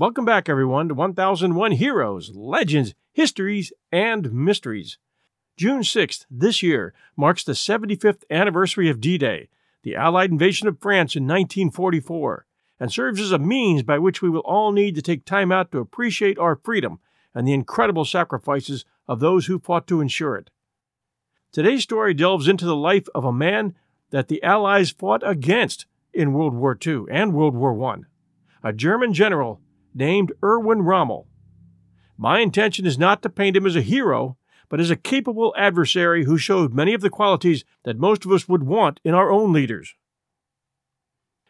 Welcome back, everyone, to 1001 Heroes, Legends, Histories, and Mysteries. June 6th this year marks the 75th anniversary of D Day, the Allied invasion of France in 1944, and serves as a means by which we will all need to take time out to appreciate our freedom and the incredible sacrifices of those who fought to ensure it. Today's story delves into the life of a man that the Allies fought against in World War II and World War I, a German general named Erwin Rommel. My intention is not to paint him as a hero, but as a capable adversary who showed many of the qualities that most of us would want in our own leaders.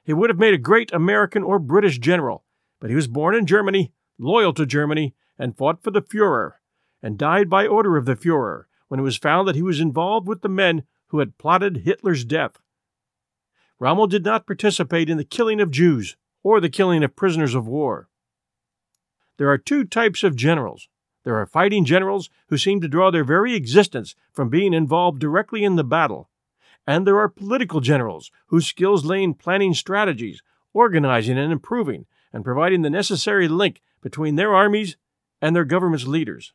He would have made a great American or British general, but he was born in Germany, loyal to Germany, and fought for the Fuhrer, and died by order of the Fuhrer when it was found that he was involved with the men who had plotted Hitler's death. Rommel did not participate in the killing of Jews or the killing of prisoners of war. There are two types of generals. There are fighting generals who seem to draw their very existence from being involved directly in the battle. And there are political generals whose skills lay in planning strategies, organizing and improving, and providing the necessary link between their armies and their government's leaders.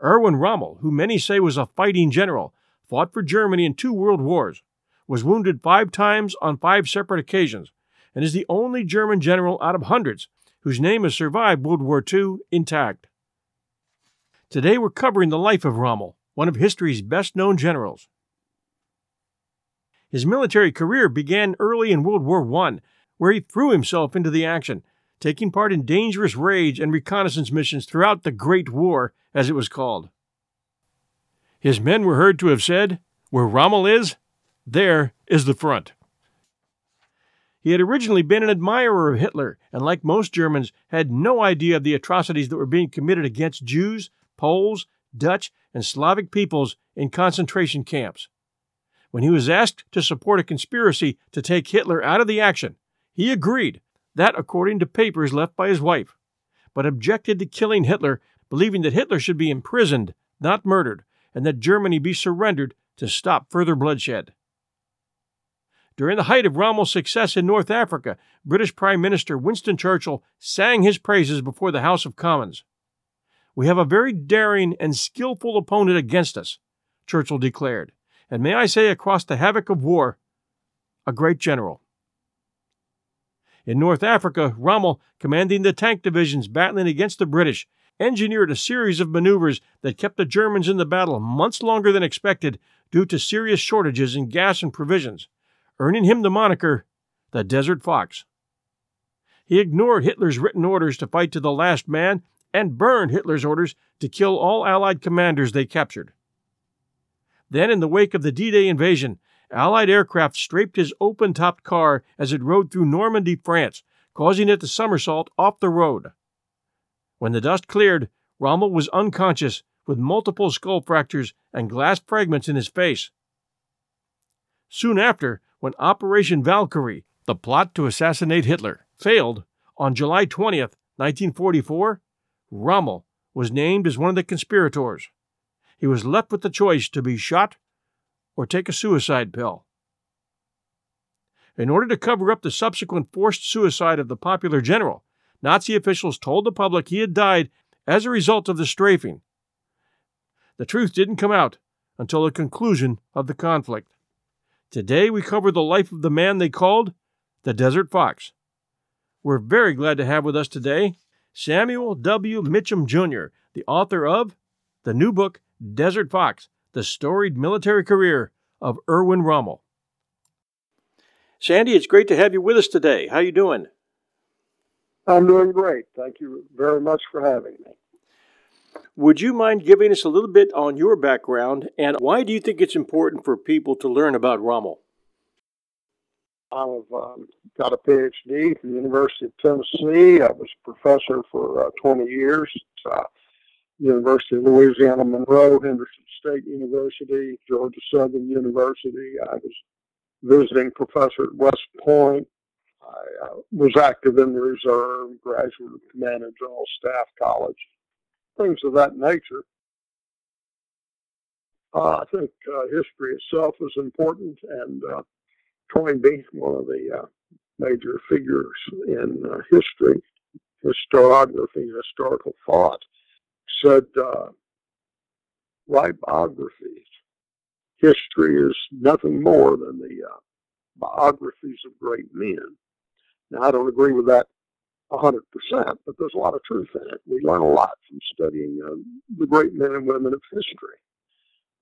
Erwin Rommel, who many say was a fighting general, fought for Germany in two world wars, was wounded five times on five separate occasions, and is the only German general out of hundreds whose name has survived World War II intact. Today we're covering the life of Rommel, one of history's best known generals. His military career began early in World War I, where he threw himself into the action, taking part in dangerous raids and reconnaissance missions throughout the Great War, as it was called. His men were heard to have said, Where Rommel is, there is the front. He had originally been an admirer of Hitler, and like most Germans, had no idea of the atrocities that were being committed against Jews, Poles, Dutch, and Slavic peoples in concentration camps. When he was asked to support a conspiracy to take Hitler out of the action, he agreed, that according to papers left by his wife, but objected to killing Hitler, believing that Hitler should be imprisoned, not murdered, and that Germany be surrendered to stop further bloodshed. During the height of Rommel's success in North Africa, British Prime Minister Winston Churchill sang his praises before the House of Commons. We have a very daring and skillful opponent against us, Churchill declared, and may I say across the havoc of war, a great general. In North Africa, Rommel, commanding the tank divisions battling against the British, engineered a series of maneuvers that kept the Germans in the battle months longer than expected due to serious shortages in gas and provisions earning him the moniker the Desert Fox. He ignored Hitler's written orders to fight to the last man and burned Hitler's orders to kill all Allied commanders they captured. Then, in the wake of the D Day invasion, Allied aircraft strafed his open topped car as it rode through Normandy, France, causing it to somersault off the road. When the dust cleared, Rommel was unconscious with multiple skull fractures and glass fragments in his face. Soon after, when Operation Valkyrie, the plot to assassinate Hitler, failed on July 20th, 1944, Rommel was named as one of the conspirators. He was left with the choice to be shot or take a suicide pill. In order to cover up the subsequent forced suicide of the popular general, Nazi officials told the public he had died as a result of the strafing. The truth didn't come out until the conclusion of the conflict. Today we cover the life of the man they called the Desert Fox. We're very glad to have with us today Samuel W. Mitcham Jr., the author of the new book Desert Fox The Storied Military Career of Erwin Rommel. Sandy, it's great to have you with us today. How you doing? I'm doing great. Thank you very much for having me. Would you mind giving us a little bit on your background and why do you think it's important for people to learn about Rommel? I've um, got a PhD from the University of Tennessee. I was a professor for uh, 20 years at uh, University of Louisiana Monroe, Henderson State University, Georgia Southern University. I was visiting professor at West Point. I uh, was active in the reserve, graduate of Command and General Staff College, things of that nature. Uh, I think uh, history itself is important, and uh, Toynbee, one of the uh, major figures in uh, history, historiography, historical thought, said, uh, write biographies. History is nothing more than the uh, biographies of great men. Now, I don't agree with that 100%, but there's a lot of truth in it. We learn a lot from studying uh, the great men and women of history.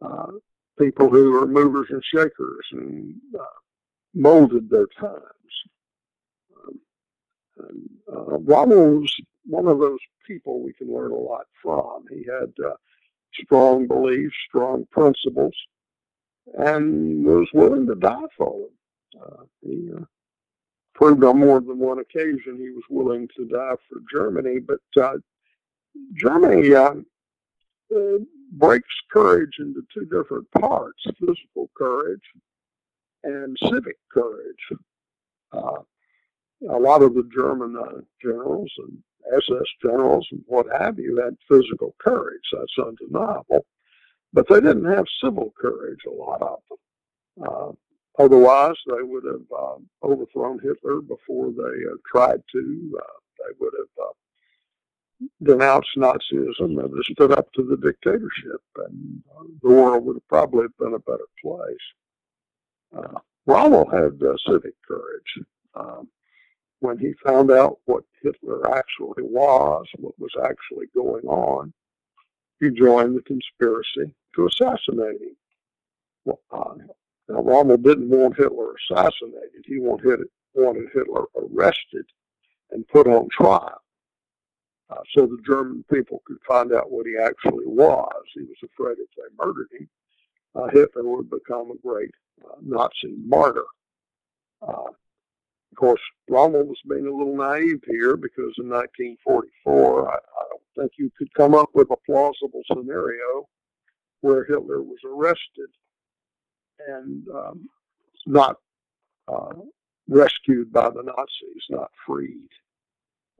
Uh, people who are movers and shakers and uh, molded their times. Um, and, uh, Rommel was one of those people we can learn a lot from. He had uh, strong beliefs, strong principles, and was willing to die for them. Uh, he proved on more than one occasion he was willing to die for Germany, but uh, Germany uh, uh, breaks courage into two different parts physical courage and civic courage. Uh, a lot of the German uh, generals and SS generals and what have you had physical courage. That's undeniable. But they didn't have civil courage, a lot of them. Uh, otherwise, they would have uh, overthrown Hitler before they uh, tried to. Uh, they would have uh, denounced Nazism and stood up to the dictatorship, and the world would have probably been a better place. Uh, Rommel had uh, civic courage. Um, when he found out what Hitler actually was, what was actually going on, he joined the conspiracy to assassinate him. Well, uh, now, Rommel didn't want Hitler assassinated. He wanted, wanted Hitler arrested and put on trial uh, so the German people could find out what he actually was. He was afraid if they murdered him, uh, Hitler would become a great uh, Nazi martyr. Uh, of course, Rommel was being a little naive here because in 1944, I, I don't think you could come up with a plausible scenario where Hitler was arrested and um, not uh, rescued by the Nazis, not freed.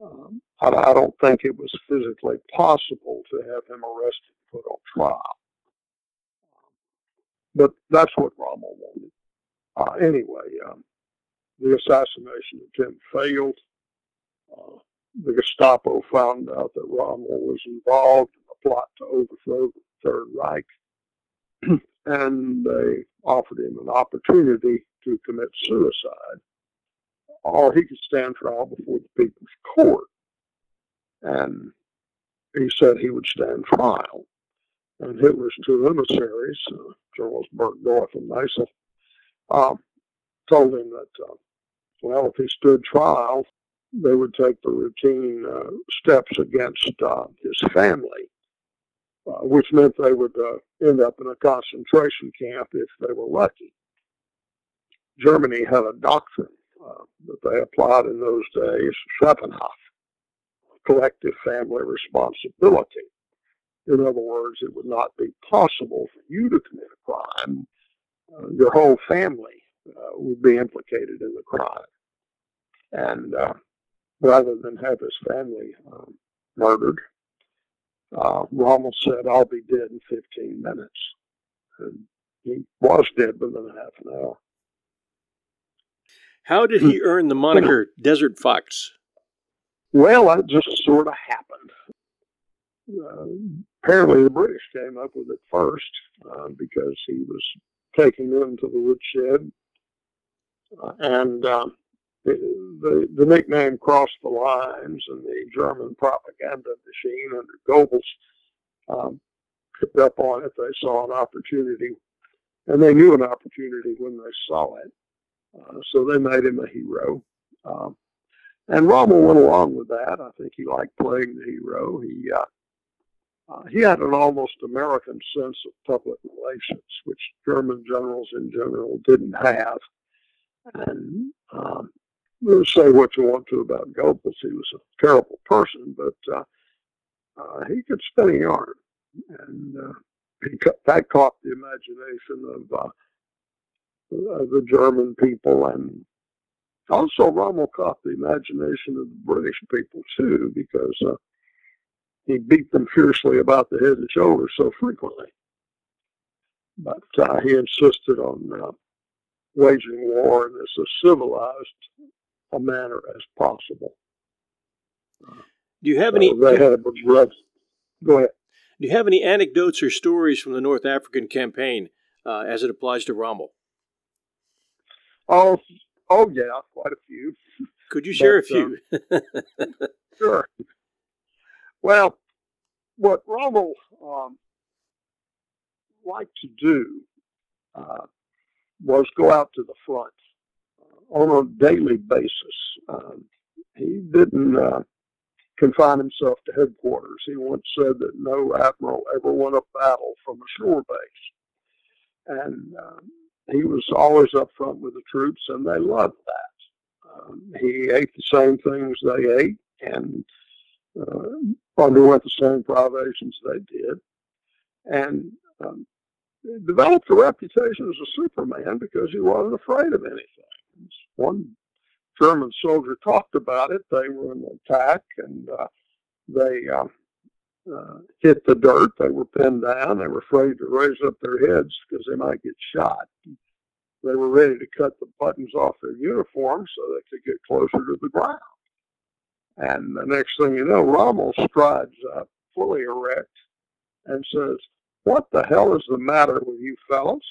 Um, I, I, don't think it was physically possible to have him arrested and put on trial. But that's what Rommel wanted. Uh, anyway, um, the assassination attempt failed. Uh, the Gestapo found out that Rommel was involved in the plot to overthrow the Third Reich, and they offered him an opportunity to commit suicide, or he could stand trial before the People's Court. And he said he would stand trial. And Hitler's two emissaries, uh, Generals Burgdorf and Maisel, um, told him that uh, well, if he stood trial, they would take the routine uh, steps against uh, his family, uh, which meant they would uh, end up in a concentration camp if they were lucky. Germany had a doctrine uh, that they applied in those days, Sippenhaft, collective family responsibility. In other words, it would not be possible for you to commit a crime. Uh, your whole family uh, would be implicated in the crime. And rather than have his family um, murdered, uh, Rommel said, I'll be dead in 15 minutes. And he was dead within a half an hour. How did he earn the moniker Desert Fox? Well, that just sort of happened. Uh, apparently, the British came up with it first uh, because he was taking them to the woodshed uh, and um, the, the, nickname crossed the lines, and the German propaganda machine under Goebbels um, picked up on it. They saw an opportunity, and they knew an opportunity when they saw it. Uh, so they made him a hero. Um, and Rommel went along with that. I think he liked playing the hero. He uh, uh, he had an almost American sense of public relations, which German generals in general didn't have. And um, say what you want to about Goebbels. He was a terrible person, but uh, uh, he could spin a yarn. And uh, he, that caught the imagination of, uh, of the German people and also, Rommel caught the imagination of the British people too, because uh, he beat them fiercely about the head and shoulders so frequently. But uh, he insisted on waging war in as civilized a manner as possible. Do you have any? they had a begrudge. Go ahead. Do you have any anecdotes or stories from the North African campaign uh, as it applies to Rommel? Oh, Oh yeah, quite a few. Could you share but, a few? um, sure. Well, what Rommel um, liked to do uh, was go out to the front uh, on a daily basis. Um, he didn't uh, confine himself to headquarters. He once said that no admiral ever won a battle from a shore base. And um, he was always up front with the troops, and they loved that. Um, he ate the same things they ate and uh, underwent the same privations they did, and um, developed a reputation as a Superman because he wasn't afraid of anything. One German soldier talked about it. They were in attack, and uh, they uh, uh, hit the dirt. They were pinned down. They were afraid to raise up their heads because they might get shot. They were ready to cut the buttons off their uniforms so they could get closer to the ground. And the next thing you know, Rommel strides up, fully erect, and says, What the hell is the matter with you fellows?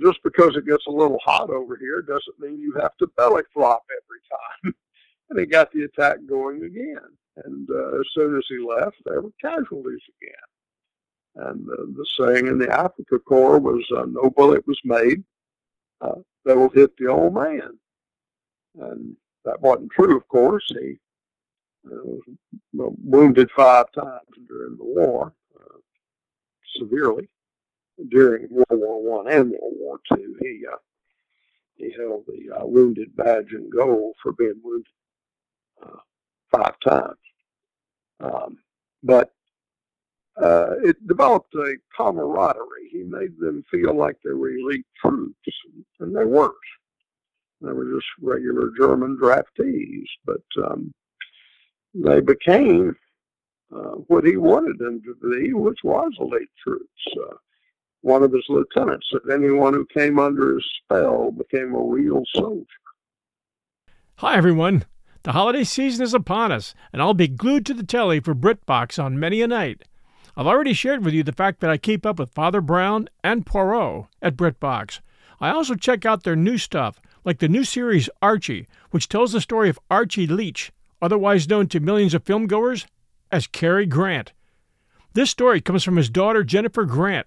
Just because it gets a little hot over here doesn't mean you have to belly flop every time. and he got the attack going again. And uh, as soon as he left, there were casualties again. And uh, the saying in the Afrika Korps was, uh, no bullet was made uh, that will hit the old man. And that wasn't true, of course. He uh, was wounded five times during the war, uh, severely. During World War One and World War Two, he uh, he held the uh, wounded badge and gold for being wounded five times. Um, but uh, it developed a camaraderie. He made them feel like they were elite troops, and they weren't. They were just regular German draftees, but um, they became uh, what he wanted them to be, which was elite troops. Uh, one of his lieutenants that anyone who came under his spell became a real soldier. Hi, everyone. The holiday season is upon us, and I'll be glued to the telly for BritBox on many a night. I've already shared with you the fact that I keep up with Father Brown and Poirot at BritBox. I also check out their new stuff, like the new series Archie, which tells the story of Archie Leach, otherwise known to millions of filmgoers as Cary Grant. This story comes from his daughter Jennifer Grant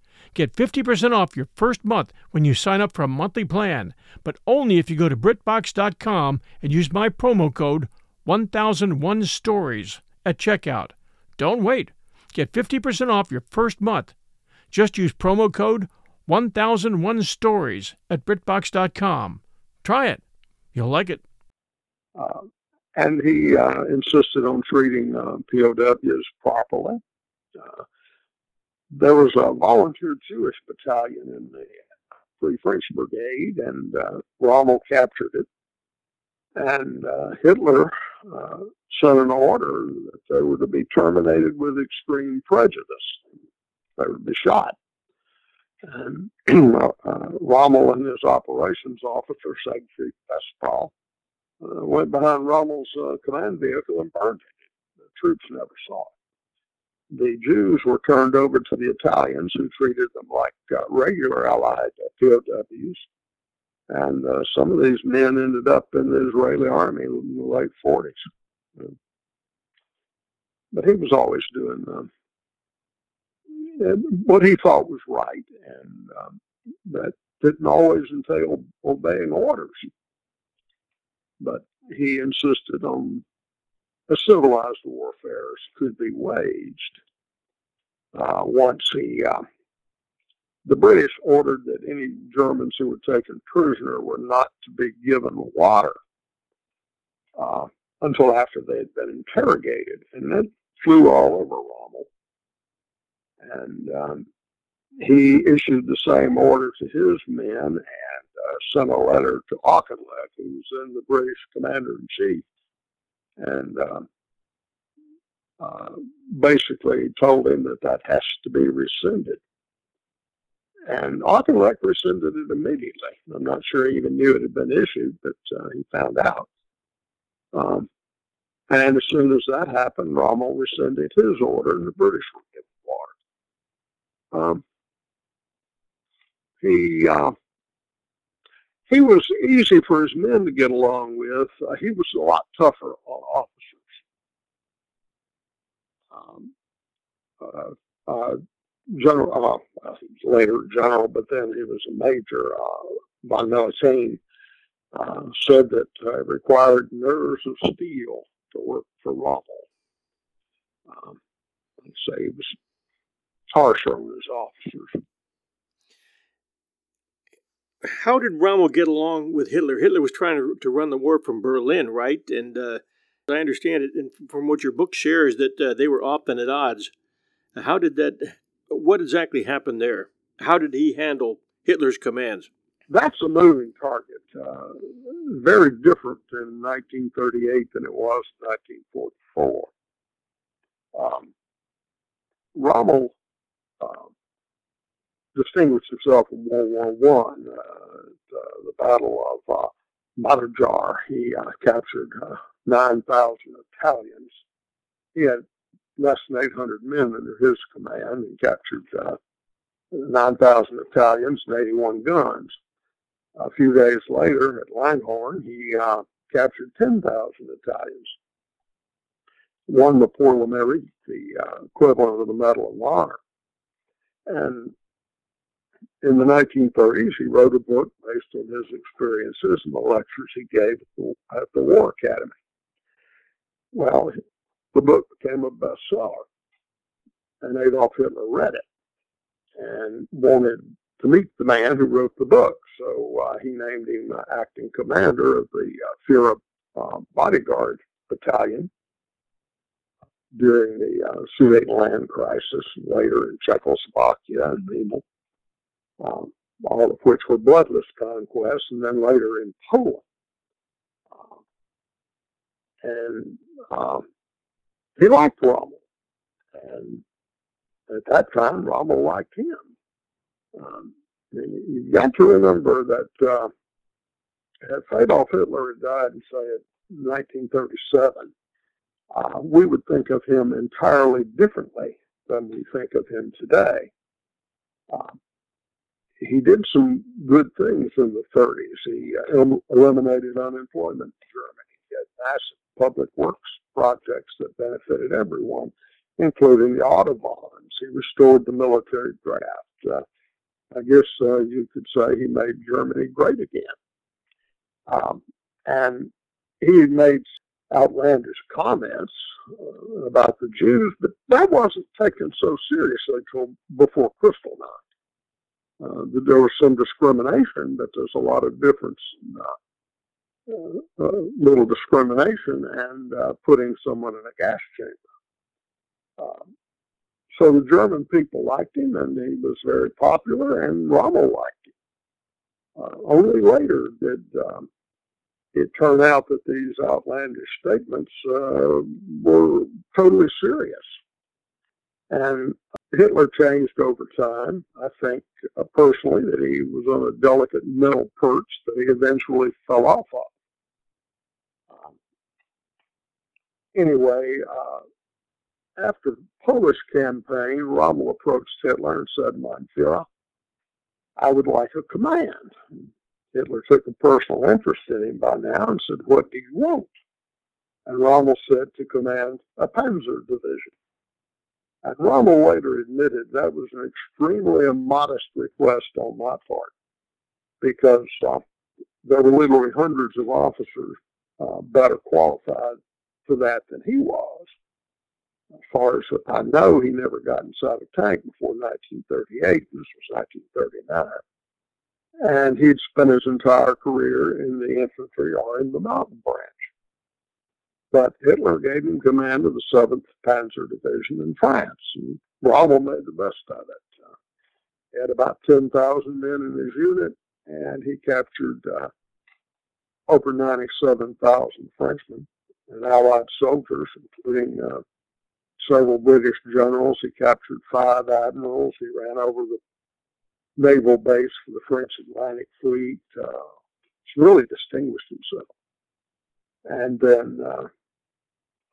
Get 50% off your first month when you sign up for a monthly plan, but only if you go to BritBox.com and use my promo code 1001 Stories at checkout. Don't wait. Get 50% off your first month just use promo code 1001 Stories at BritBox.com. Try it. You'll like it. Uh, and he uh, insisted on treating uh, POWs properly. Uh, there was a volunteer Jewish battalion in the Free French Brigade, and uh, Rommel captured it. And uh, Hitler sent an order that they were to be terminated with extreme prejudice they would be shot. And uh, Rommel and his operations officer, Siegfried Westphal, uh, went behind Rommel's uh, command vehicle and burned it. The troops never saw it. The Jews were turned over to the Italians, who treated them like uh, regular Allied POWs. And uh, some of these men ended up in the Israeli army in the late 40s. But he was always doing um, what he thought was right, and um, that didn't always entail obeying orders. But he insisted on a civilized warfare could be waged. Uh, once he, uh, the British ordered that any Germans who were taken prisoner were not to be given water uh, until after they had been interrogated, and that flew all over Rommel. And um, he issued the same order to his men and uh, sent a letter to Auchinleck, who was then the British commander in chief, and uh, uh, basically told him that that has to be rescinded. And Auchinleck rescinded it immediately. I'm not sure he even knew it had been issued, but uh, he found out. Um, and as soon as that happened, Rommel rescinded his order, and the British were given water. Um, he uh, he was easy for his men to get along with. Uh, he was a lot tougher on officers. Um, uh, uh general, uh, later general, but then he was a major. Uh, von Mellenthin uh, said that uh, required nerves of steel to work for Rommel. Um, say he was harsher on his officers how did Rommel get along with Hitler? Hitler was trying to, to run the war from Berlin, right? And uh, I understand it, and from what your book shares, that uh, they were often at odds. How did that? What exactly happened there? How did he handle Hitler's commands? That's a moving target. Uh, very different in 1938 than it was in 1944. Um, Rommel uh, distinguished himself in World War One, uh, the, Battle of uh, Matajur. He uh, captured uh, 9,000 Italians. He had less than 800 men under his command and captured uh, 9,000 Italians and 81 guns. A few days later at Longarone, he uh, captured 10,000 Italians. Won the Pour Mérite, the uh, equivalent of the Medal of Honor. And in the 1930s, he wrote a book based on his experiences and the lectures he gave at the, the War Academy. Well, the book became a bestseller, and Adolf Hitler read it and wanted to meet the man who wrote the book. So uh, he named him uh, acting commander of the uh, Führer uh, bodyguard battalion during the uh, Sudetenland crisis, later in Czechoslovakia and Memel um, all of which were bloodless conquests, and then later in Poland. Um, and um, he liked Rommel, and at that time, Rommel liked him. Um, you've got to remember that uh, if Adolf Hitler had died in, say, 1937, uh, we would think of him entirely differently than we think of him today. Uh, he did some good things in the 30s. He uh, eliminated unemployment in Germany. He had massive public works projects that benefited everyone, including the Autobahns. He restored the military draft. Uh, I guess uh, you could say he made Germany great again. Um, and he made outlandish comments uh, about the Jews, but that wasn't taken so seriously until before Kristallnacht uh, there was some discrimination, but there's a lot of difference uh, uh, little discrimination and uh, putting someone in a gas chamber. Um, so the German people liked him, and he was very popular, and Rommel liked him. Uh, only later did um, it turn out that these outlandish statements were totally serious. And Hitler changed over time. I think uh, personally that he was on a delicate mental perch that he eventually fell off of. Um, anyway, uh, after the Polish campaign, Rommel approached Hitler and said, Mein Führer, I would like a command. Hitler took a personal interest in him by now and said, What do you want? And Rommel said to command a panzer division. And Rommel later admitted that was an extremely immodest request on my part because uh, there were literally hundreds of officers uh, better qualified for that than he was. As far as I know, he never got inside a tank before 1938. This was 1939. And he'd spent his entire career in the infantry or in the mountain branch. But Hitler gave him command of the 7th Panzer Division in France, and Rommel made the best of it. Uh, he had about 10,000 men in his unit, and he captured uh, over 97,000 Frenchmen and Allied soldiers, including uh, several British generals. He captured five admirals. He ran over the naval base for the French Atlantic Fleet. Uh, he really distinguished himself. And then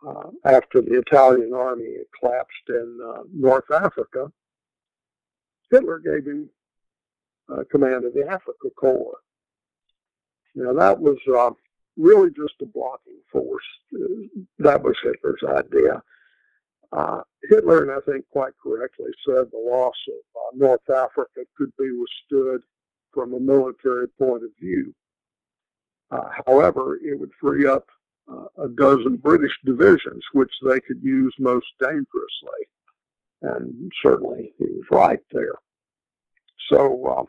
uh, uh, after the Italian army collapsed in uh, North Africa, Hitler gave him uh, command of the Afrika Korps. Now that was uh, really just a blocking force. That was Hitler's idea. Uh, Hitler, and I think quite correctly, said the loss of uh, North Africa could be withstood from a military point of view. Uh, however, it would free up uh, a dozen British divisions, which they could use most dangerously. And certainly he was right there. So uh,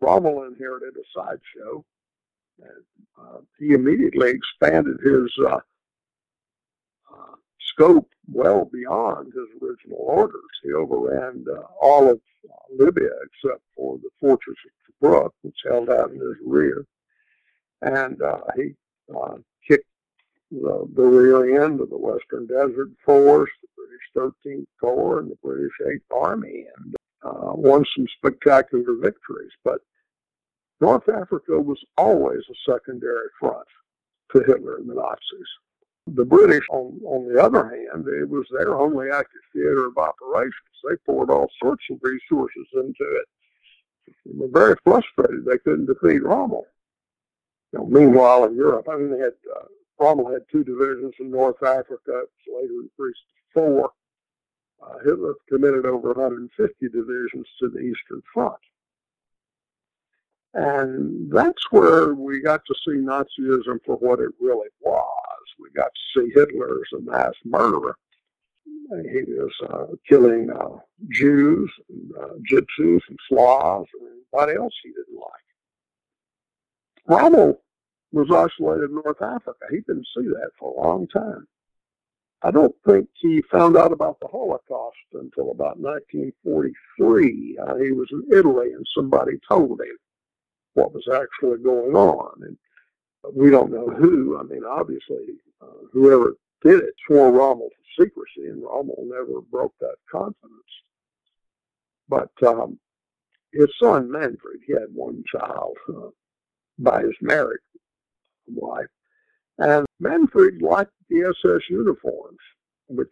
Rommel inherited a sideshow, and uh, he immediately expanded his uh, uh, scope well beyond his original orders. He overran uh, all of Libya except for the fortress of Tobruk, which held out in his rear. And he the, the rear end of the Western Desert Force, the British 13th Corps, and the British 8th Army, and uh, won some spectacular victories. But North Africa was always a secondary front to Hitler and the Nazis. The British, on, on the other hand, it was their only active theater of operations. They poured all sorts of resources into it. They were very frustrated they couldn't defeat Rommel. You know, meanwhile, in Europe, I mean, they had uh, Rommel had two divisions in North Africa. Was later increased to four. Uh, Hitler committed over 150 divisions to the Eastern Front. And that's where we got to see Nazism for what it really was. We got to see Hitler as a mass murderer. He was uh, killing uh, Jews, and, uh, Gypsies, and Slavs, and anybody else he didn't like. Rommel was isolated in North Africa. He didn't see that for a long time. I don't think he found out about the Holocaust until about 1943. Uh, he was in Italy and somebody told him what was actually going on. And we don't know who. I mean, obviously, uh, whoever did it swore Rommel to secrecy, and Rommel never broke that confidence. But um, his son Manfred, he had one child uh, by his marriage And Manfred liked the SS uniforms, which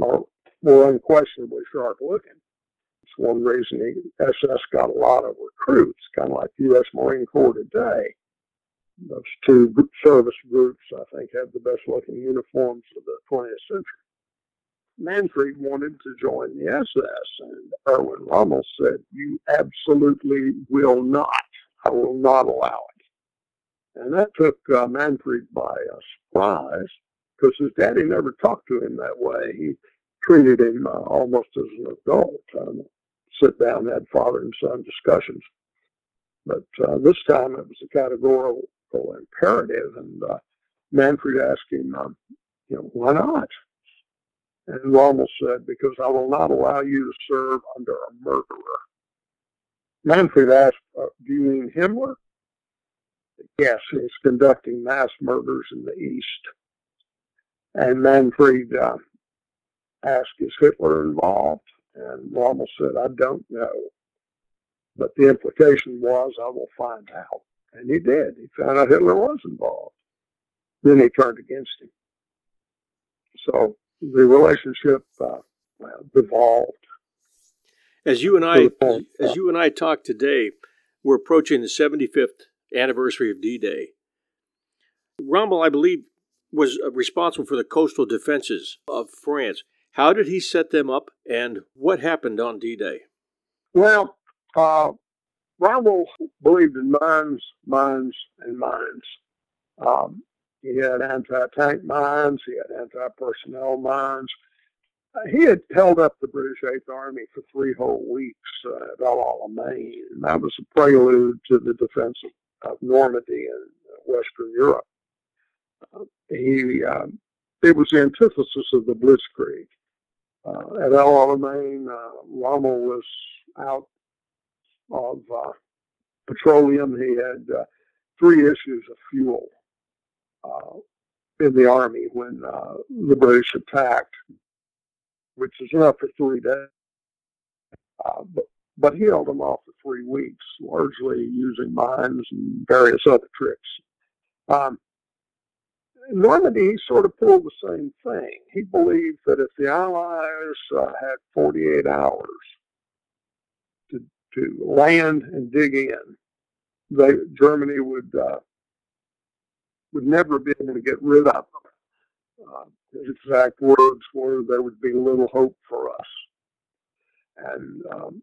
are, were unquestionably sharp looking. It's one reason the SS got a lot of recruits, kind of like the U.S. Marine Corps today. Those two service groups, I think, have the best looking uniforms of the 20th century. Manfred wanted to join the SS, and Erwin Rommel said, You absolutely will not. I will not allow it. And that took uh, Manfred by uh, surprise because his daddy never talked to him that way. He treated him uh, almost as an adult, um, sit down, had father and son discussions. But uh, this time it was a categorical imperative, and uh, Manfred asked him, um, you know, why not? And Rommel said, because I will not allow you to serve under a murderer. Manfred asked, uh, do you mean Himmler? Yes, he's conducting mass murders in the East. And Manfred uh, asked, is Hitler involved? And Rommel said, I don't know. But the implication was, I will find out. And he did. He found out Hitler was involved. Then he turned against him. So the relationship uh, devolved. As you and I, as you and I talk today, we're approaching the 75th anniversary of D-Day. Rommel, I believe, was uh, responsible for the coastal defenses of France. How did he set them up, and what happened on D-Day? Well, uh, Rommel believed in mines, mines, and mines. Um, he had anti-tank mines. He had anti-personnel mines. Uh, he had held up the British Eighth Army for three whole weeks uh, at El Alamein, and that was a prelude to the defense of, of Normandy and Western Europe. Uh, he um, it was the antithesis of the Blitzkrieg. Uh, at El Alamein, uh, Rommel was out of uh, petroleum. He had uh, three issues of fuel uh, in the army when uh, the British attacked, which is enough for three days. Uh, but, but he held them off for three weeks, largely using mines and various other tricks. Um, Normandy sort of pulled the same thing. He believed that if the Allies uh, had 48 hours to, to land and dig in, they, Germany would uh, would never be able to get rid of them. Uh, his exact words were, "There would be little hope for us." And um,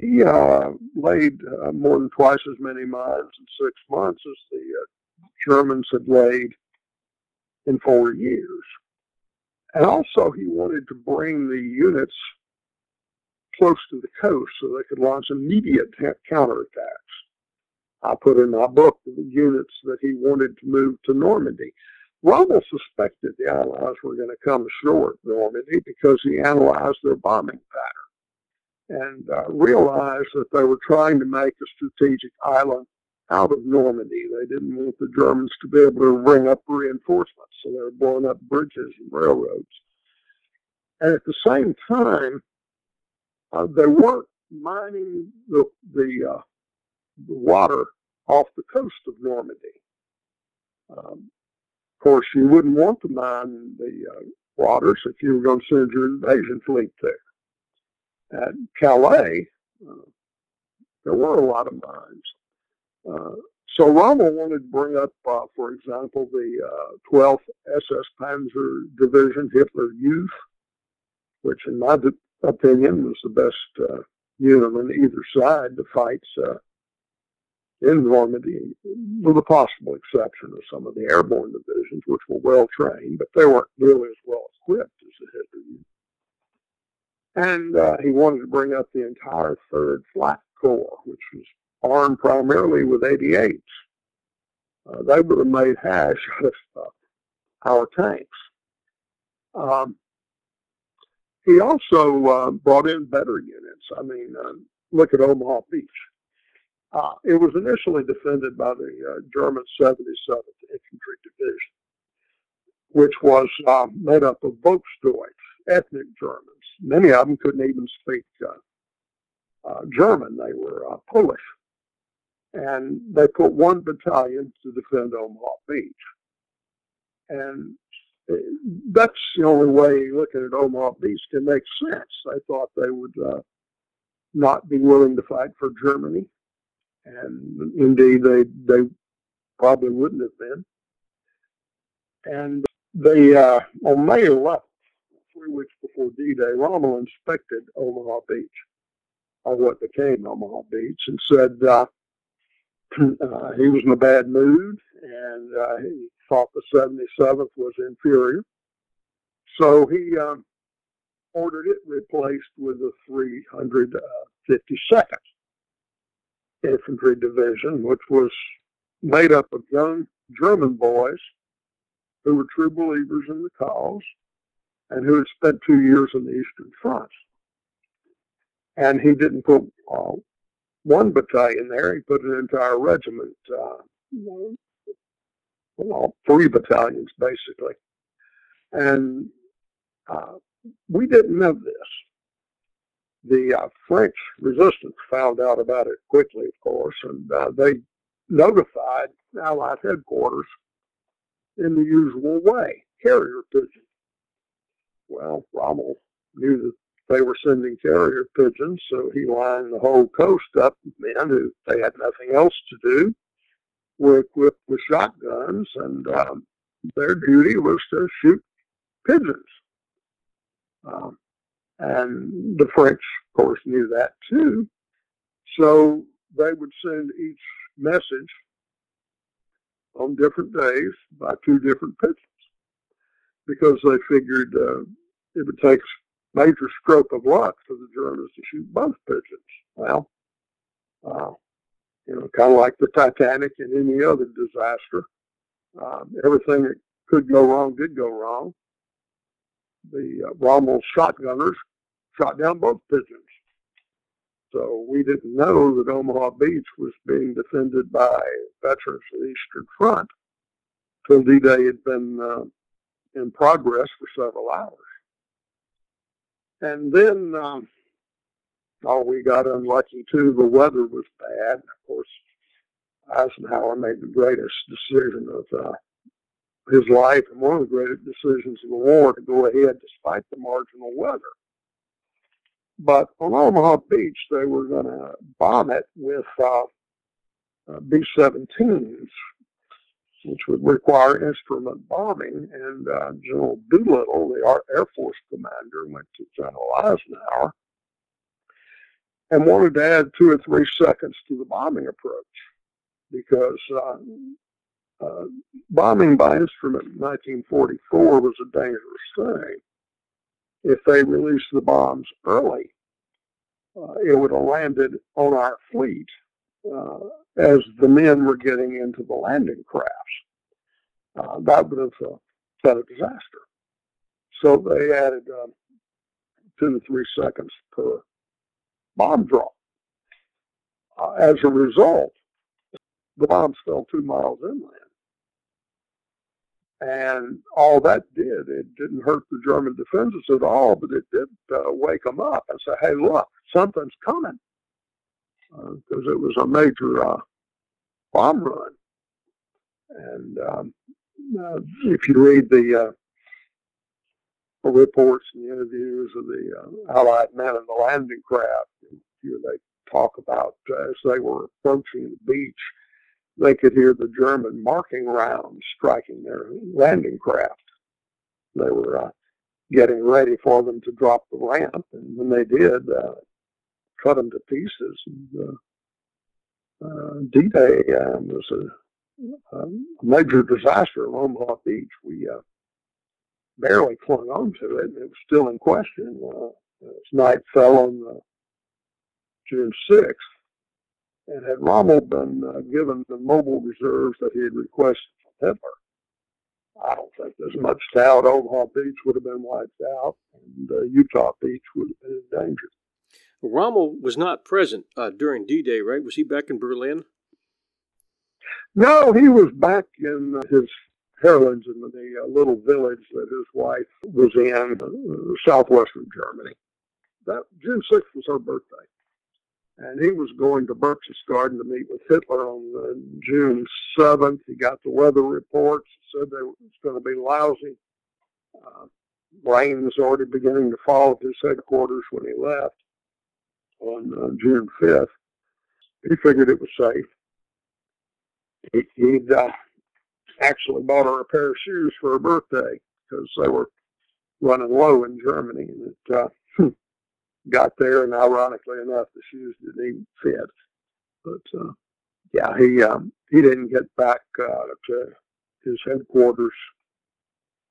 he uh, laid uh, more than twice as many mines in six months as the uh, Germans had laid in four years. And also, he wanted to bring the units close to the coast so they could launch immediate counterattacks. I put in my book the units that he wanted to move to Normandy. Rommel suspected the Allies were going to come ashore at Normandy because he analyzed their bombing pattern and uh, realized that they were trying to make a strategic island out of Normandy. They didn't want the Germans to be able to bring up reinforcements, so they were blowing up bridges and railroads. And at the same time, uh, they weren't mining the, the, uh, the, water off the coast of Normandy. Um, of course, you wouldn't want to mine the uh, waters if you were going to send your invasion fleet there. At Calais, uh, there were a lot of mines. Uh, so Rommel wanted to bring up, uh, for example, the 12th uh, SS Panzer Division Hitler Youth, which in my opinion was the best uh, unit on either side to fight in Normandy, with the possible exception of some of the airborne divisions, which were well trained, but they weren't nearly as well equipped as the Hitler Youth. And uh, he wanted to bring up the entire Third Flak Corps, which was armed primarily with 88s. Uh, they would have made hash out of uh, our tanks. Um, he also uh, brought in better units. I mean, uh, look at Omaha Beach. Uh, it was initially defended by the uh, German 77th Infantry Division, which was made up of Volksdeutsch, ethnic Germans. Many of them couldn't even speak German. They were Polish and they put one battalion to defend Omaha Beach. And that's the only way looking at Omaha Beach can make sense. They thought they would uh, not be willing to fight for Germany, and indeed they they probably wouldn't have been. And they uh, on May 11th, three weeks before D-Day, Rommel inspected Omaha Beach, or what became Omaha Beach, and said. Uh, uh, he was in a bad mood, and uh, he thought the 77th was inferior. So he uh, ordered it replaced with the 352nd Infantry Division, which was made up of young German boys who were true believers in the cause and who had spent two years in the Eastern Front. And he didn't put uh, one battalion there. He put an entire regiment, uh, well, three battalions basically. And uh, we didn't know this. The uh, French resistance found out about it quickly, of course, and uh, they notified Allied headquarters in the usual way, carrier pigeon. Well, Rommel knew that they were sending carrier pigeons, so he lined the whole coast up with men who they had nothing else to do, were equipped with shotguns, and um, their duty was to shoot pigeons. Um, and the French, of course, knew that too. So they would send each message on different days by two different pigeons because they figured uh, it would take major stroke of luck for the Germans to shoot both pigeons. Well, uh, you know, kind of like the Titanic and any other disaster, um, everything that could go wrong did go wrong. The uh, Rommel shotgunners shot down both pigeons. So we didn't know that Omaha Beach was being defended by veterans of the Eastern Front till D-Day had been uh, in progress for several hours. And then, um, oh, we got unlucky too. The weather was bad. Of course, Eisenhower made the greatest decision of uh, his life and one of the greatest decisions of the war to go ahead despite the marginal weather. But on Omaha Beach, they were going to bomb it with uh, uh, B-17s, which would require instrument bombing. And uh, General Doolittle, the Air Force commander, went to General Eisenhower and wanted to add two or three seconds to the bombing approach because uh, uh, bombing by instrument in 1944 was a dangerous thing if they released the bombs early, uh, it would have landed on our fleet uh, as the men were getting into the landing crafts. Uh, that would have uh, been a disaster. So they added um, two to three seconds per bomb drop. Uh, as a result, the bombs fell two miles inland. And all that did, it didn't hurt the German defenses at all, but it did uh, wake them up and say, hey, look, something's coming. Because it was a major uh, bomb run. And um, uh, if you read the uh, reports and the interviews of the uh, Allied men in the landing craft, here they talk about as they were approaching the beach, they could hear the German marking rounds striking their landing craft. They were uh, getting ready for them to drop the ramp, and when they did, uh, cut them to pieces. And, uh, uh D-Day um, was a, a, major disaster on Omaha Beach. We uh, barely clung on to it. It was still in question. Uh, night fell on June 6th, and had Rommel been uh, given the mobile reserves that he had requested from Hitler, I don't think there's much doubt Omaha Beach would have been wiped out and uh, Utah Beach would have been in danger. Rommel was not present uh, during D-Day, right? Was he back in Berlin? No, he was back in his Herrlingen in the uh, little village that his wife was in, uh, southwestern Germany. That June 6th was her birthday and he was going to Berchtesgaden to meet with Hitler on uh, June 7th. He got the weather reports, said it was going to be lousy. Uh, rain was already beginning to fall at his headquarters when he left on uh, June 5th. He figured it was safe. He, he'd uh, actually bought her a pair of shoes for her birthday because they were running low in Germany. And it, uh, got there, and ironically enough, the shoes didn't even fit. But uh, yeah, he um, he didn't get back uh, to his headquarters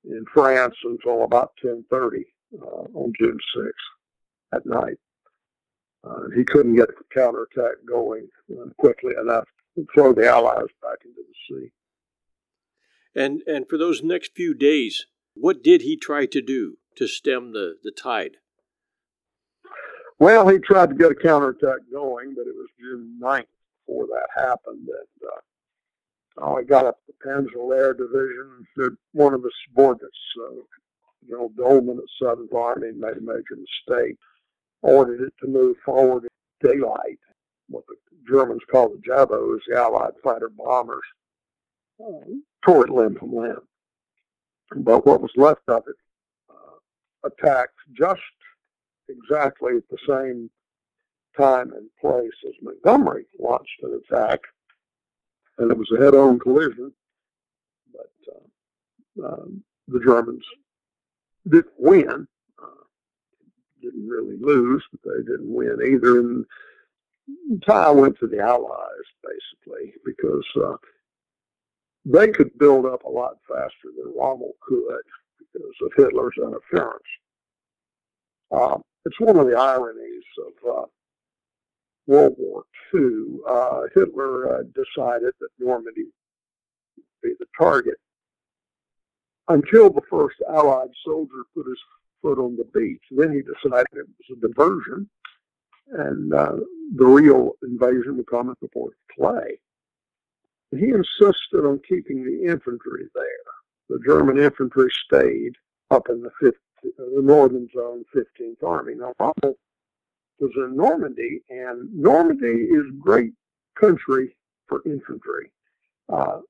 in France until about 10:30 uh, on June 6th at night. Uh, he couldn't get the counterattack going uh, quickly enough to throw the Allies back into the sea. And and for those next few days, what did he try to do to stem the, the tide? Well, he tried to get a counterattack going, but it was June 9th before that happened. And uh, oh, he got up the Panzer Lehr Division. And one of his subordinates, uh, General Dollmann at Seventh Army, made a major mistake. Ordered it to move forward in daylight. What the Germans call the Jabos, the Allied fighter bombers, uh, tore it limb from limb. But what was left of it attacked just exactly at the same time and place as Montgomery launched an attack, and it was a head-on collision. But uh, um, the Germans didn't win. Didn't really lose, but they didn't win either. And tie went to the Allies basically because uh, they could build up a lot faster than Rommel could because of Hitler's interference. Uh, it's one of the ironies of uh, World War II. Uh, Hitler uh, decided that Normandy would be the target until the first Allied soldier put his foot on the beach. Then he decided it was a diversion, and uh, the real invasion would come at the Pas de Calais. He insisted on keeping the infantry there. The German infantry stayed up in the, 15th, the northern zone, 15th Army. Now, Rommel was in Normandy, and Normandy is great country for infantry. Uh,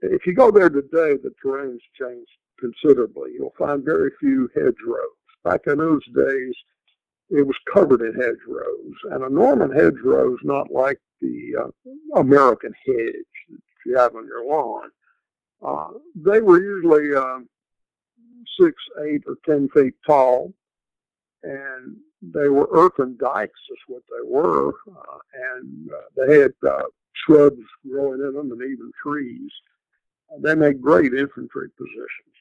if you go there today, the terrain's changed considerably. You'll find very few hedgerows. Back in those days, it was covered in hedgerows, and a Norman hedgerow is not like the uh, American hedge that you have on your lawn. Uh, they were usually uh, six, eight, or ten feet tall, and they were earthen dikes, is what they were, uh, and uh, they had uh, shrubs growing in them and even trees. They made great infantry positions.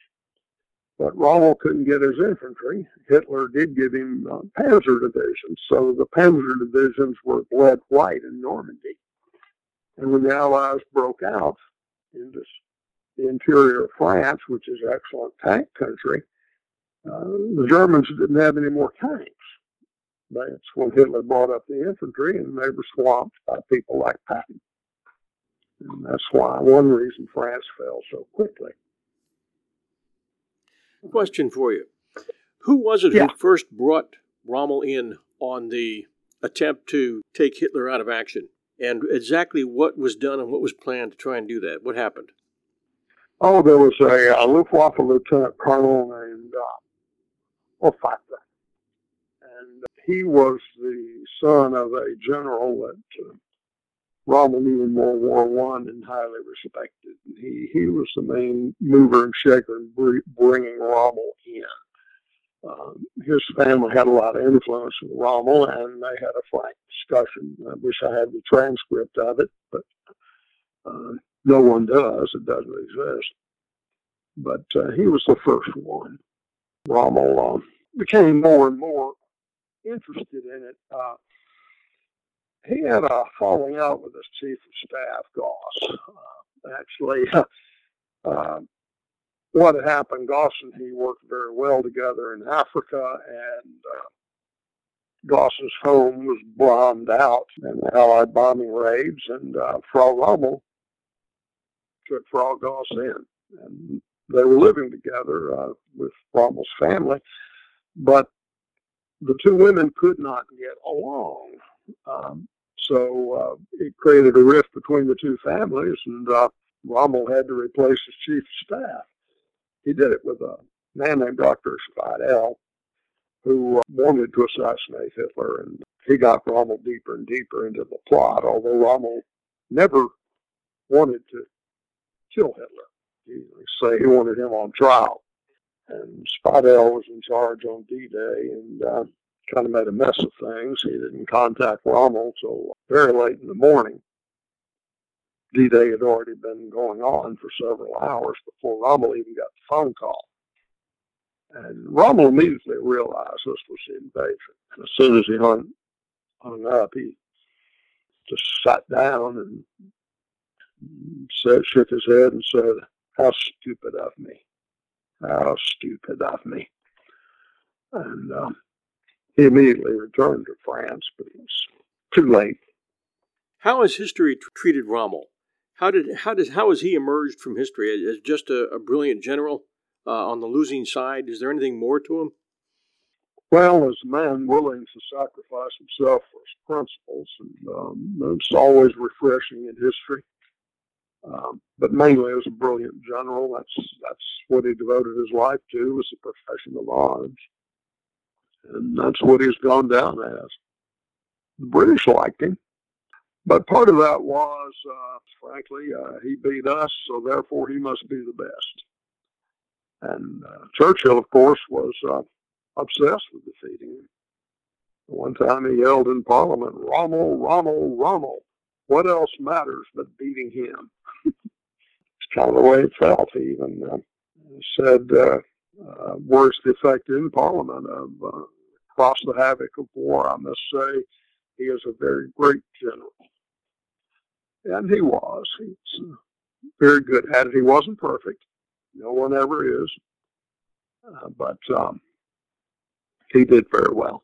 But Rommel couldn't get his infantry. Hitler did give him uh, panzer divisions, so the panzer divisions were bled white in Normandy. And when the Allies broke out into the interior of France, which is excellent tank country, uh, the Germans didn't have any more tanks. That's when Hitler brought up the infantry, and they were swamped by people like Patton. And that's why one reason France fell so quickly. Question for you. Who was it Yeah. who first brought Rommel in on the attempt to take Hitler out of action? And exactly what was done and what was planned to try and do that? What happened? Oh, there was a, uh Luftwaffe lieutenant colonel named uh. And he was the son of a general that uh, Rommel knew in World War One and highly respected. He, he was the main mover and shaker in bringing Rommel in. Um, his family had a lot of influence with Rommel, and they had a frank discussion. I wish I had the transcript of it, but uh, no one does. It doesn't exist. But uh, he was the first one. Rommel uh, became more and more interested in it. He had a falling out with his chief of staff, Gause. Uh, actually, uh, what had happened, Gause and he worked very well together in Africa, and uh, Gause's home was bombed out in the Allied bombing raids, and uh, Frau Rommel took Frau Gause in. And they were living together uh, with Rommel's family, but the two women could not get along. Um, so uh, it created a rift between the two families, and uh, Rommel had to replace his chief of staff. He did it with a man named Dr. Speidel, who uh, wanted to assassinate Hitler, and he got Rommel deeper and deeper into the plot, although Rommel never wanted to kill Hitler. He say he wanted him on trial. And Speidel was in charge on D-Day, and uh, kind of made a mess of things. He didn't contact Rommel till very late in the morning. D-Day had already been going on for several hours before Rommel even got the phone call. And Rommel immediately realized this was the invasion. And as soon as he hung, hung up, he just sat down and said, shook his head and said, how stupid of me. How stupid of me. And um, he immediately returned to France, but it was too late. How has history t- treated Rommel? How did how does how has he emerged from history as just a, a brilliant general uh, on the losing side? Is there anything more to him? Well, as a man willing to sacrifice himself for his principles, and um, it's always refreshing in history. Um, but mainly as a brilliant general. That's that's what he devoted his life to was the profession of arms, and that's what he's gone down as. The British liked him, but part of that was, uh, frankly, uh, he beat us, so therefore he must be the best. And uh, Churchill, of course, was uh, obsessed with defeating him. One time he yelled in Parliament, Rommel, Rommel, Rommel. What else matters but beating him? it's kind of the way it felt. He even uh, said uh, effect in Parliament of uh, across the havoc of war. I must say he is a very great general. And he was. He's uh, very good at it. He wasn't perfect. No one ever is. Uh, but um, he did very well.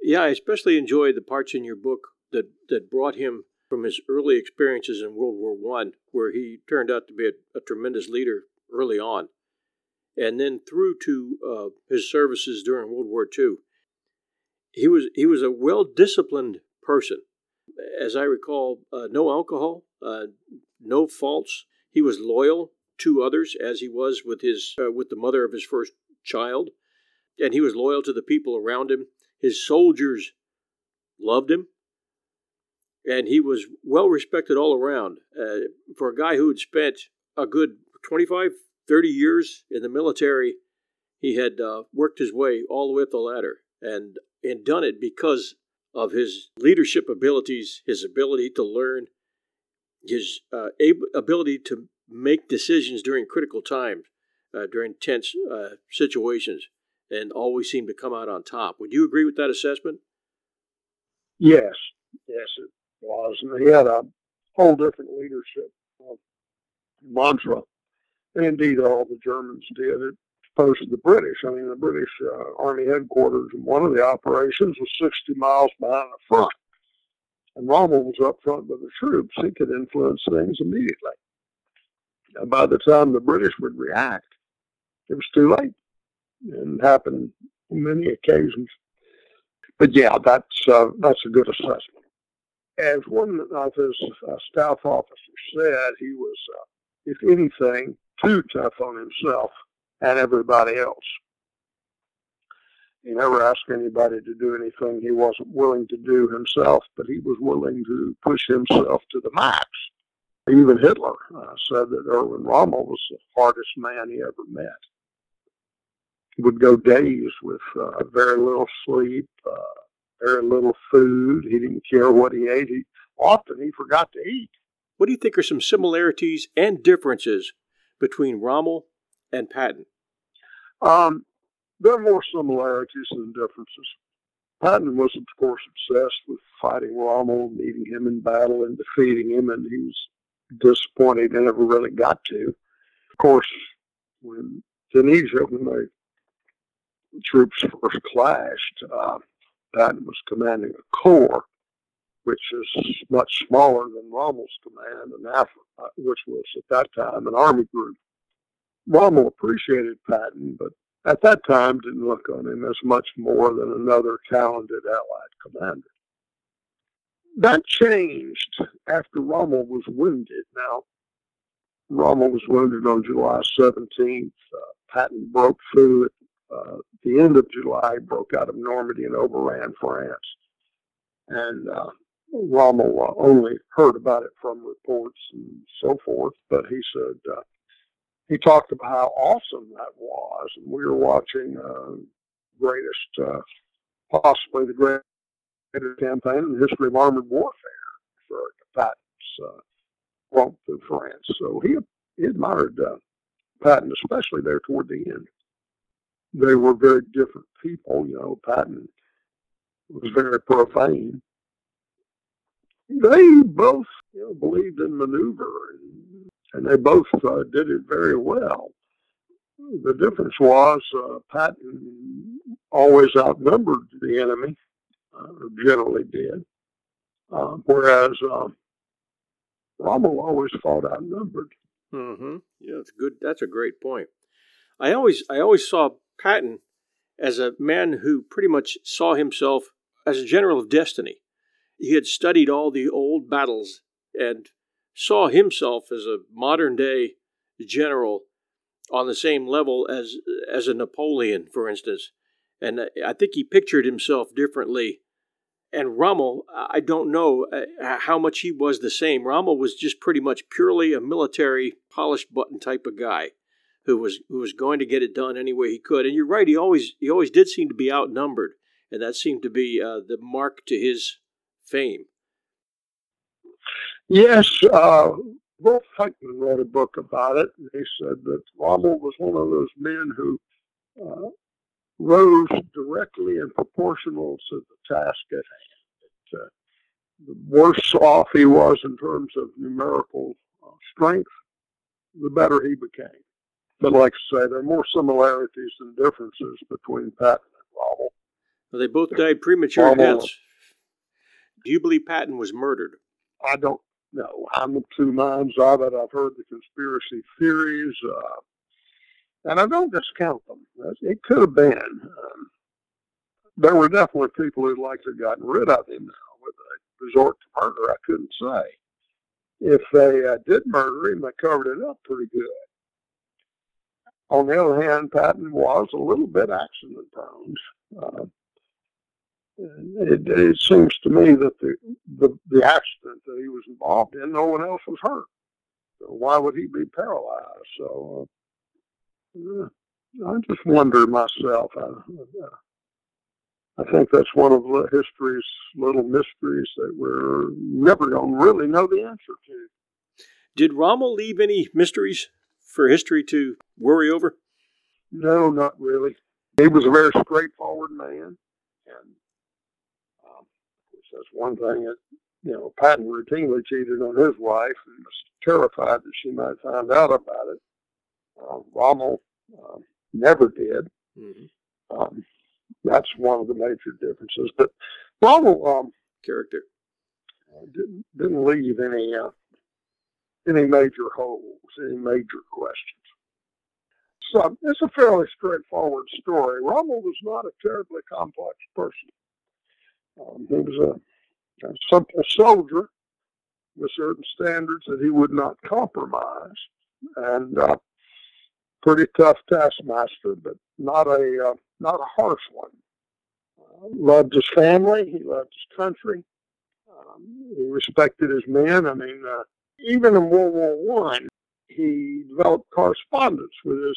Yeah, I especially enjoyed the parts in your book that, that brought him from his early experiences in World War One, where he turned out to be a, a, tremendous leader early on, and then through to uh, his services during World War II. He was he was a well disciplined person, as I recall. Uh, no alcohol, uh, no faults. He was loyal to others, as he was with his uh, with the mother of his first child, and he was loyal to the people around him. His soldiers loved him and he was well respected all around. Uh, for a guy who had spent a good 25, 30 years in the military, he had uh, worked his way all the way up the ladder and, and done it because of his leadership abilities, his ability to learn, his uh, ability to make decisions during critical times, uh, during tense uh, situations, and always seemed to come out on top. Would you agree with that assessment? Yes, yes, it was, and he had a whole different leadership uh, mantra. And indeed, all the Germans did, as opposed to the British. I mean, the British uh, Army headquarters in one of the operations was 60 miles behind the front. And Rommel was up front with the troops. He could influence things immediately. And by the time the British would react, it was too late. And it happened on many occasions. But yeah, that's uh, that's a good assessment as one of his uh, staff officers said, he was, uh, if anything, too tough on himself and everybody else. He never asked anybody to do anything he wasn't willing to do himself, but he was willing to push himself to the max. Even Hitler uh, said that Erwin Rommel was the hardest man he ever met. He would go days with uh, very little sleep, uh, very little food. He didn't care what he ate. He, often he forgot to eat. What do you think are some similarities and differences between Rommel and Patton? Um, there are more similarities than differences. Patton was, of course, obsessed with fighting Rommel, meeting him in battle and defeating him, and he was disappointed he never really got to. Of course, when Tunisia, when the troops first clashed, uh, Patton was commanding a corps, which is much smaller than Rommel's command in Africa, which was at that time an army group. Rommel appreciated Patton, but at that time didn't look on him as much more than another talented Allied commander. That changed after Rommel was wounded. Now, Rommel was wounded on July 17th. Uh, Patton broke through at uh, the end of July, broke out of Normandy and overran France. And uh, Rommel uh, only heard about it from reports and so forth, but he said uh, he talked about how awesome that was, and we were watching uh, greatest, uh, possibly the greatest campaign in the history of armored warfare for Patton's uh, walk through France. So he, he admired uh, Patton, especially there toward the end they were very different people. You know, Patton was very profane. They both believed in maneuver, and, and they both uh, did it very well. The difference was uh, Patton always outnumbered the enemy, uh, generally did, uh, whereas uh, Rommel always fought outnumbered. Mm-hmm. Yeah, that's good. That's a great point. I always, I always saw Patton as a man who pretty much saw himself as a general of destiny. He had studied all the old battles and saw himself as a modern day general on the same level as as a Napoleon, for instance. And I think he pictured himself differently. And Rommel, I don't know uh, how much he was the same. Rommel was just pretty much purely a military, polished button type of guy who was who was going to get it done any way he could. And you're right, he always he always did seem to be outnumbered, and that seemed to be uh, the mark to his fame. Yes, uh, Wolf Heckmann wrote a book about it. And he said that Rommel was one of those men who uh, rose directly and proportional to the task at hand. It, uh, the worse off he was in terms of numerical uh, strength, the better he became. But like I say, there are more similarities than differences between Patton and Rommel. Well, they both died premature deaths. Do you believe Patton was murdered? I don't know. I'm of two minds of it. I've heard the conspiracy theories. Uh, and I don't discount them. It could have been. Um, there were definitely people who'd like to have gotten rid of him now with a resort to murder. I couldn't say. If they uh, did murder him, they covered it up pretty good. On the other hand, Patton was a little bit accident prone. Uh, it, it, seems to me that the, the the accident that he was involved in, no one else was hurt. So why would he be paralyzed? So uh, I just wonder myself. I, I think that's one of history's little mysteries that we're never going to really know the answer to. Did Rommel leave any mysteries for history to worry over? No, not really. He was a very straightforward man, and that's one thing that you know Patton routinely cheated on his wife and was terrified that she might find out about it. Uh, Rommel uh, never did. Mm-hmm. Um, that's one of the major differences. But Rommel um, character uh, didn't didn't leave any uh, any major holes, any major questions. So it's a fairly straightforward story. Rommel was not a terribly complex person. Um, he was a, a simple soldier with certain standards that he would not compromise. And uh, pretty tough taskmaster, but not a uh, not a harsh one. Uh, loved his family. He loved his country. Um, he respected his men. I mean, uh, even in World War One, he developed correspondence with his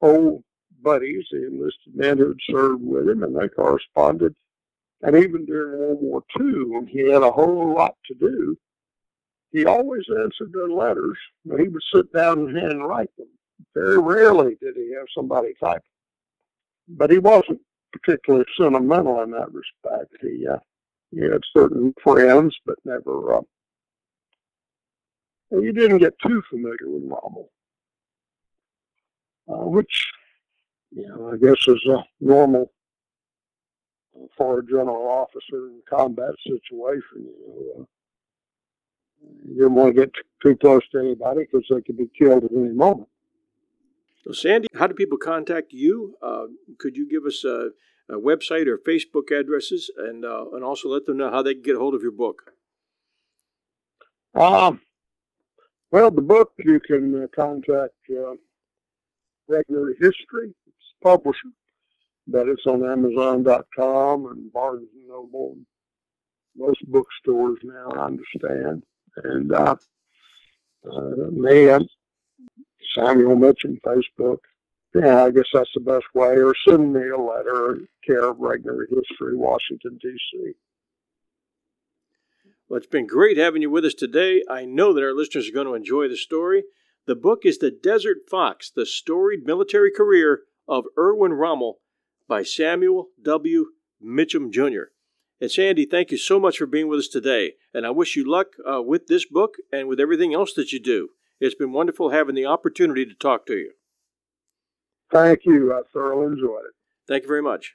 old buddies, the enlisted men who had served with him, and they corresponded. And even during World War II, when he had a whole lot to do, he always answered their letters. But he would sit down and handwrite them. Very rarely did he have somebody type. But he wasn't particularly sentimental in that respect. He uh, he had certain friends, but never. Uh, you didn't get too familiar with Rommel, uh, which, you know, I guess is a normal for a general officer in a combat situation. You know, uh, you didn't want to get too close to anybody because they could be killed at any moment. So, Sandy, how do people contact you? Uh, could you give us a, a, website or Facebook addresses, and uh, and also let them know how they can get a hold of your book? Um, well, the book you can uh, contact uh, Regnery History, it's publisher, but it's on Amazon.com and Barnes and Noble, and most bookstores now. I understand, and uh, uh, man, Samuel Mitcham, Facebook. Yeah, I guess that's the best way. Or send me a letter, care of Regnery History, Washington, D.C. Well, it's been great having you with us today. I know that our listeners are going to enjoy the story. The book is The Desert Fox The Storied Military Career of Erwin Rommel by Samuel W. Mitcham Jr. And Sandy, thank you so much for being with us today. And I wish you luck uh, with this book and with everything else that you do. It's been wonderful having the opportunity to talk to you. Thank you. I thoroughly enjoyed it. Thank you very much.